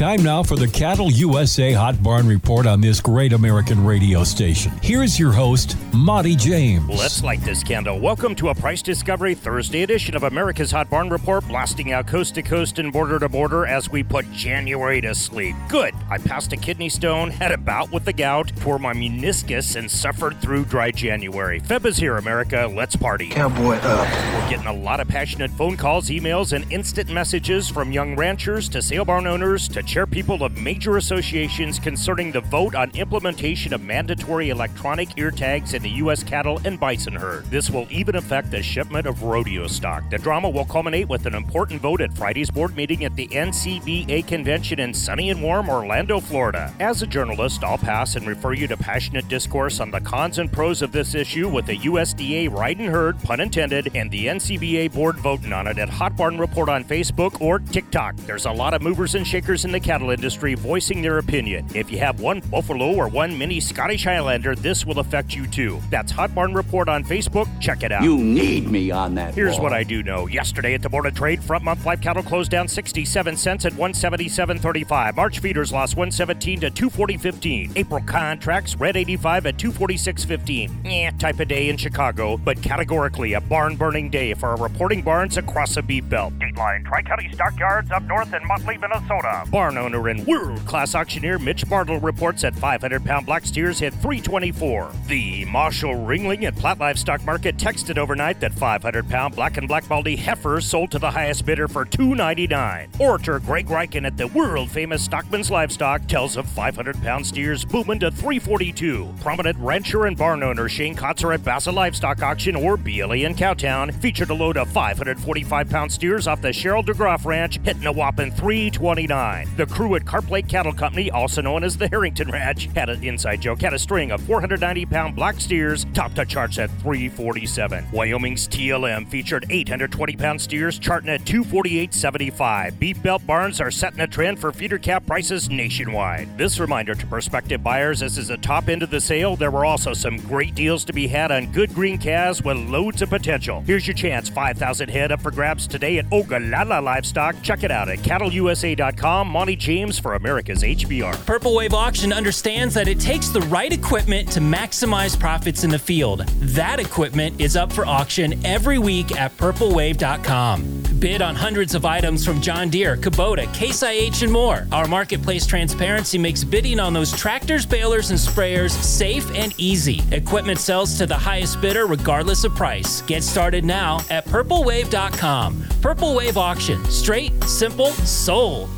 Time now for the Cattle USA Hot Barn Report on this great American radio station. Here's your host, Monte James. Let's light this candle. Welcome to a Price Discovery Thursday edition of America's Hot Barn Report, blasting out coast to coast and border to border as we put January to sleep. Good. I passed a kidney stone, had a bout with the gout, tore my meniscus, and suffered through dry January. Feb is here, America. Let's party. Cowboy up. We're getting a lot of passionate phone calls, emails, and instant messages from young ranchers to sale barn owners to chairpeople of major associations concerning the vote on implementation of mandatory electronic ear tags in the U.S. cattle and bison herd. This will even affect the shipment of rodeo stock. The drama will culminate with an important vote at Friday's board meeting at the NCBA convention in sunny and warm Orlando, Florida. As a journalist, I'll pass and refer you to passionate discourse on the cons and pros of this issue with the USDA riding herd, pun intended, and the NCBA board voting on it at Hot Barn Report on Facebook or TikTok. There's a lot of movers and shakers in the cattle industry voicing their opinion. If you have one buffalo or one mini Scottish Highlander, this will affect you too. That's Hot Barn Report on Facebook. Check it out. You need me on that. Here's wall. what I do know. Yesterday at the Board of Trade, front month live cattle closed down 67 cents at 177.35. March feeders lost 117 to 240.15. April contracts red 85 at 246.15. Yeah, type of day in Chicago, but categorically a barn burning day for our reporting barns across the beef belt. Dateline Tri County Stockyards up north in Motley, Minnesota. Barn owner and world class auctioneer Mitch Bartle reports that 500 pound black steers hit 324. The Marshall Ringling at Platt Livestock Market texted overnight that 500 pound black and black baldy heifers sold to the highest bidder for 299. Orator Greg Reichen at the world famous Stockman's Livestock tells of 500 pound steers booming to 342. Prominent rancher and barn owner Shane Kotzer at Bassa Livestock Auction or BLA in Cowtown featured a load of 545 pound steers off the Cheryl DeGroff Ranch, hitting a whopping 329. The crew at Carp Lake Cattle Company, also known as the Harrington Ranch, had an inside joke, had a string of 490 pound black steers, topped the charts at 347. Wyoming's TLM featured 820 pound steers, charting at 248.75. Beef belt barns are setting a trend for feeder calf prices nationwide. This reminder to prospective buyers this is the top end of the sale. There were also some great deals to be had on good green calves with loads of potential. Here's your chance 5,000 head up for grabs today at Ogallala Livestock. Check it out at cattleusa.com. Monte James for America's HBR. Purple Wave Auction understands that it takes the right equipment to maximize profits in the field. That equipment is up for auction every week at purplewave.com. Bid on hundreds of items from John Deere, Kubota, Case IH, and more. Our marketplace transparency makes bidding on those tractors, balers, and sprayers safe and easy. Equipment sells to the highest bidder regardless of price. Get started now at purplewave.com. Purple Wave Auction. Straight, simple, sold.